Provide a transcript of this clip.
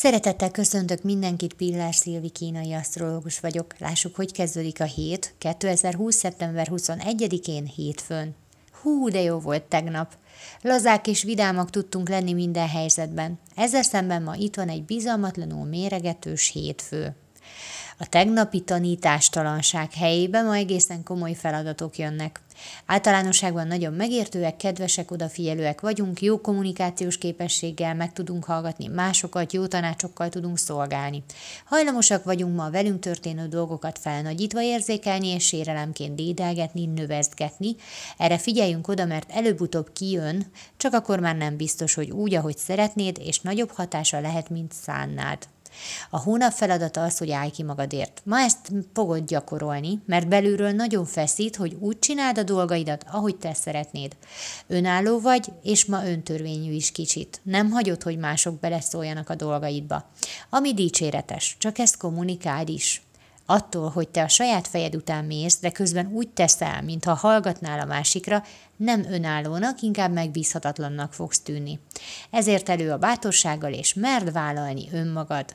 Szeretettel köszöntök mindenkit, Pillár Szilvi kínai asztrológus vagyok. Lássuk, hogy kezdődik a hét, 2020. szeptember 21-én hétfőn. Hú, de jó volt tegnap. Lazák és vidámak tudtunk lenni minden helyzetben. Ezzel szemben ma itt van egy bizalmatlanul méregetős hétfő. A tegnapi tanítástalanság helyébe ma egészen komoly feladatok jönnek. Általánosságban nagyon megértőek, kedvesek, odafigyelőek vagyunk, jó kommunikációs képességgel meg tudunk hallgatni másokat, jó tanácsokkal tudunk szolgálni. Hajlamosak vagyunk ma a velünk történő dolgokat felnagyítva érzékelni és sérelemként dédelgetni, növezgetni. Erre figyeljünk oda, mert előbb-utóbb kijön, csak akkor már nem biztos, hogy úgy, ahogy szeretnéd, és nagyobb hatása lehet, mint szánnád. A hónap feladata az, hogy állj ki magadért. Ma ezt fogod gyakorolni, mert belülről nagyon feszít, hogy úgy csináld a dolgaidat, ahogy te szeretnéd. Önálló vagy, és ma öntörvényű is kicsit. Nem hagyod, hogy mások beleszóljanak a dolgaidba. Ami dicséretes, csak ezt kommunikáld is. Attól, hogy te a saját fejed után mész, de közben úgy teszel, mintha hallgatnál a másikra, nem önállónak, inkább megbízhatatlannak fogsz tűnni. Ezért elő a bátorsággal, és merd vállalni önmagad.